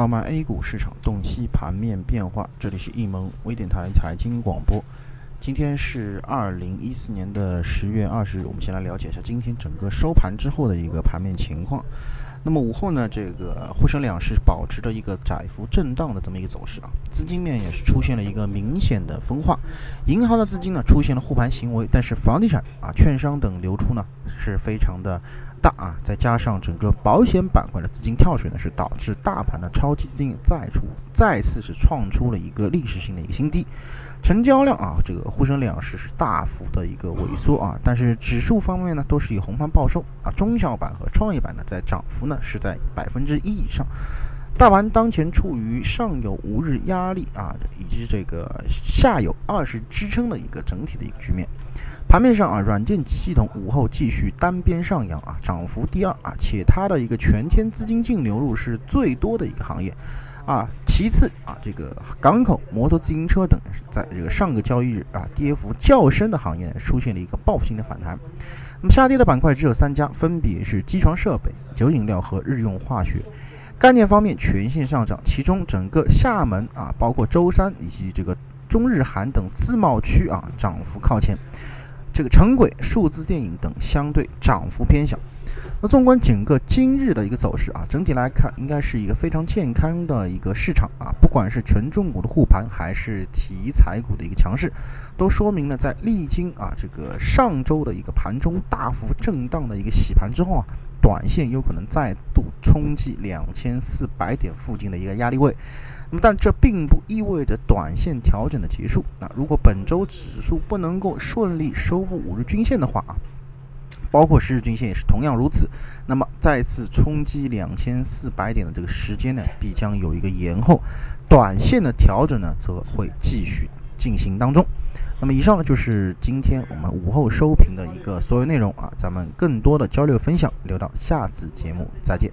号脉 A 股市场洞悉盘面变化，这里是易盟微电台财经广播。今天是二零一四年的十月二十日，我们先来了解一下今天整个收盘之后的一个盘面情况。那么午后呢，这个沪深两市保持着一个窄幅震荡的这么一个走势啊，资金面也是出现了一个明显的分化，银行的资金呢出现了护盘行为，但是房地产啊、券商等流出呢是非常的大啊，再加上整个保险板块的资金跳水呢，是导致大盘的超级资金再出再次是创出了一个历史性的一个新低。成交量啊，这个沪深两市是大幅的一个萎缩啊，但是指数方面呢，都是以红盘报收啊。中小板和创业板呢，在涨幅呢是在百分之一以上。大盘当前处于上有五日压力啊，以及这个下有二十支撑的一个整体的一个局面。盘面上啊，软件系统午后继续单边上扬啊，涨幅第二啊，且它的一个全天资金净流入是最多的一个行业。啊，其次啊，这个港口、摩托自行车等，在这个上个交易日啊，跌幅较深的行业出现了一个报复性的反弹。那么下跌的板块只有三家，分别是机床设备、酒饮料和日用化学。概念方面全线上涨，其中整个厦门啊，包括舟山以及这个中日韩等自贸区啊，涨幅靠前。这个城轨、数字电影等相对涨幅偏小。那纵观整个今日的一个走势啊，整体来看应该是一个非常健康的一个市场啊，不管是权重股的护盘，还是题材股的一个强势，都说明了在历经啊这个上周的一个盘中大幅震荡的一个洗盘之后啊，短线有可能再度冲击两千四百点附近的一个压力位。那么，但这并不意味着短线调整的结束啊。如果本周指数不能够顺利收复五日均线的话啊。包括十日均线也是同样如此，那么再次冲击两千四百点的这个时间呢，必将有一个延后，短线的调整呢，则会继续进行当中。那么以上呢，就是今天我们午后收评的一个所有内容啊，咱们更多的交流分享留到下次节目再见。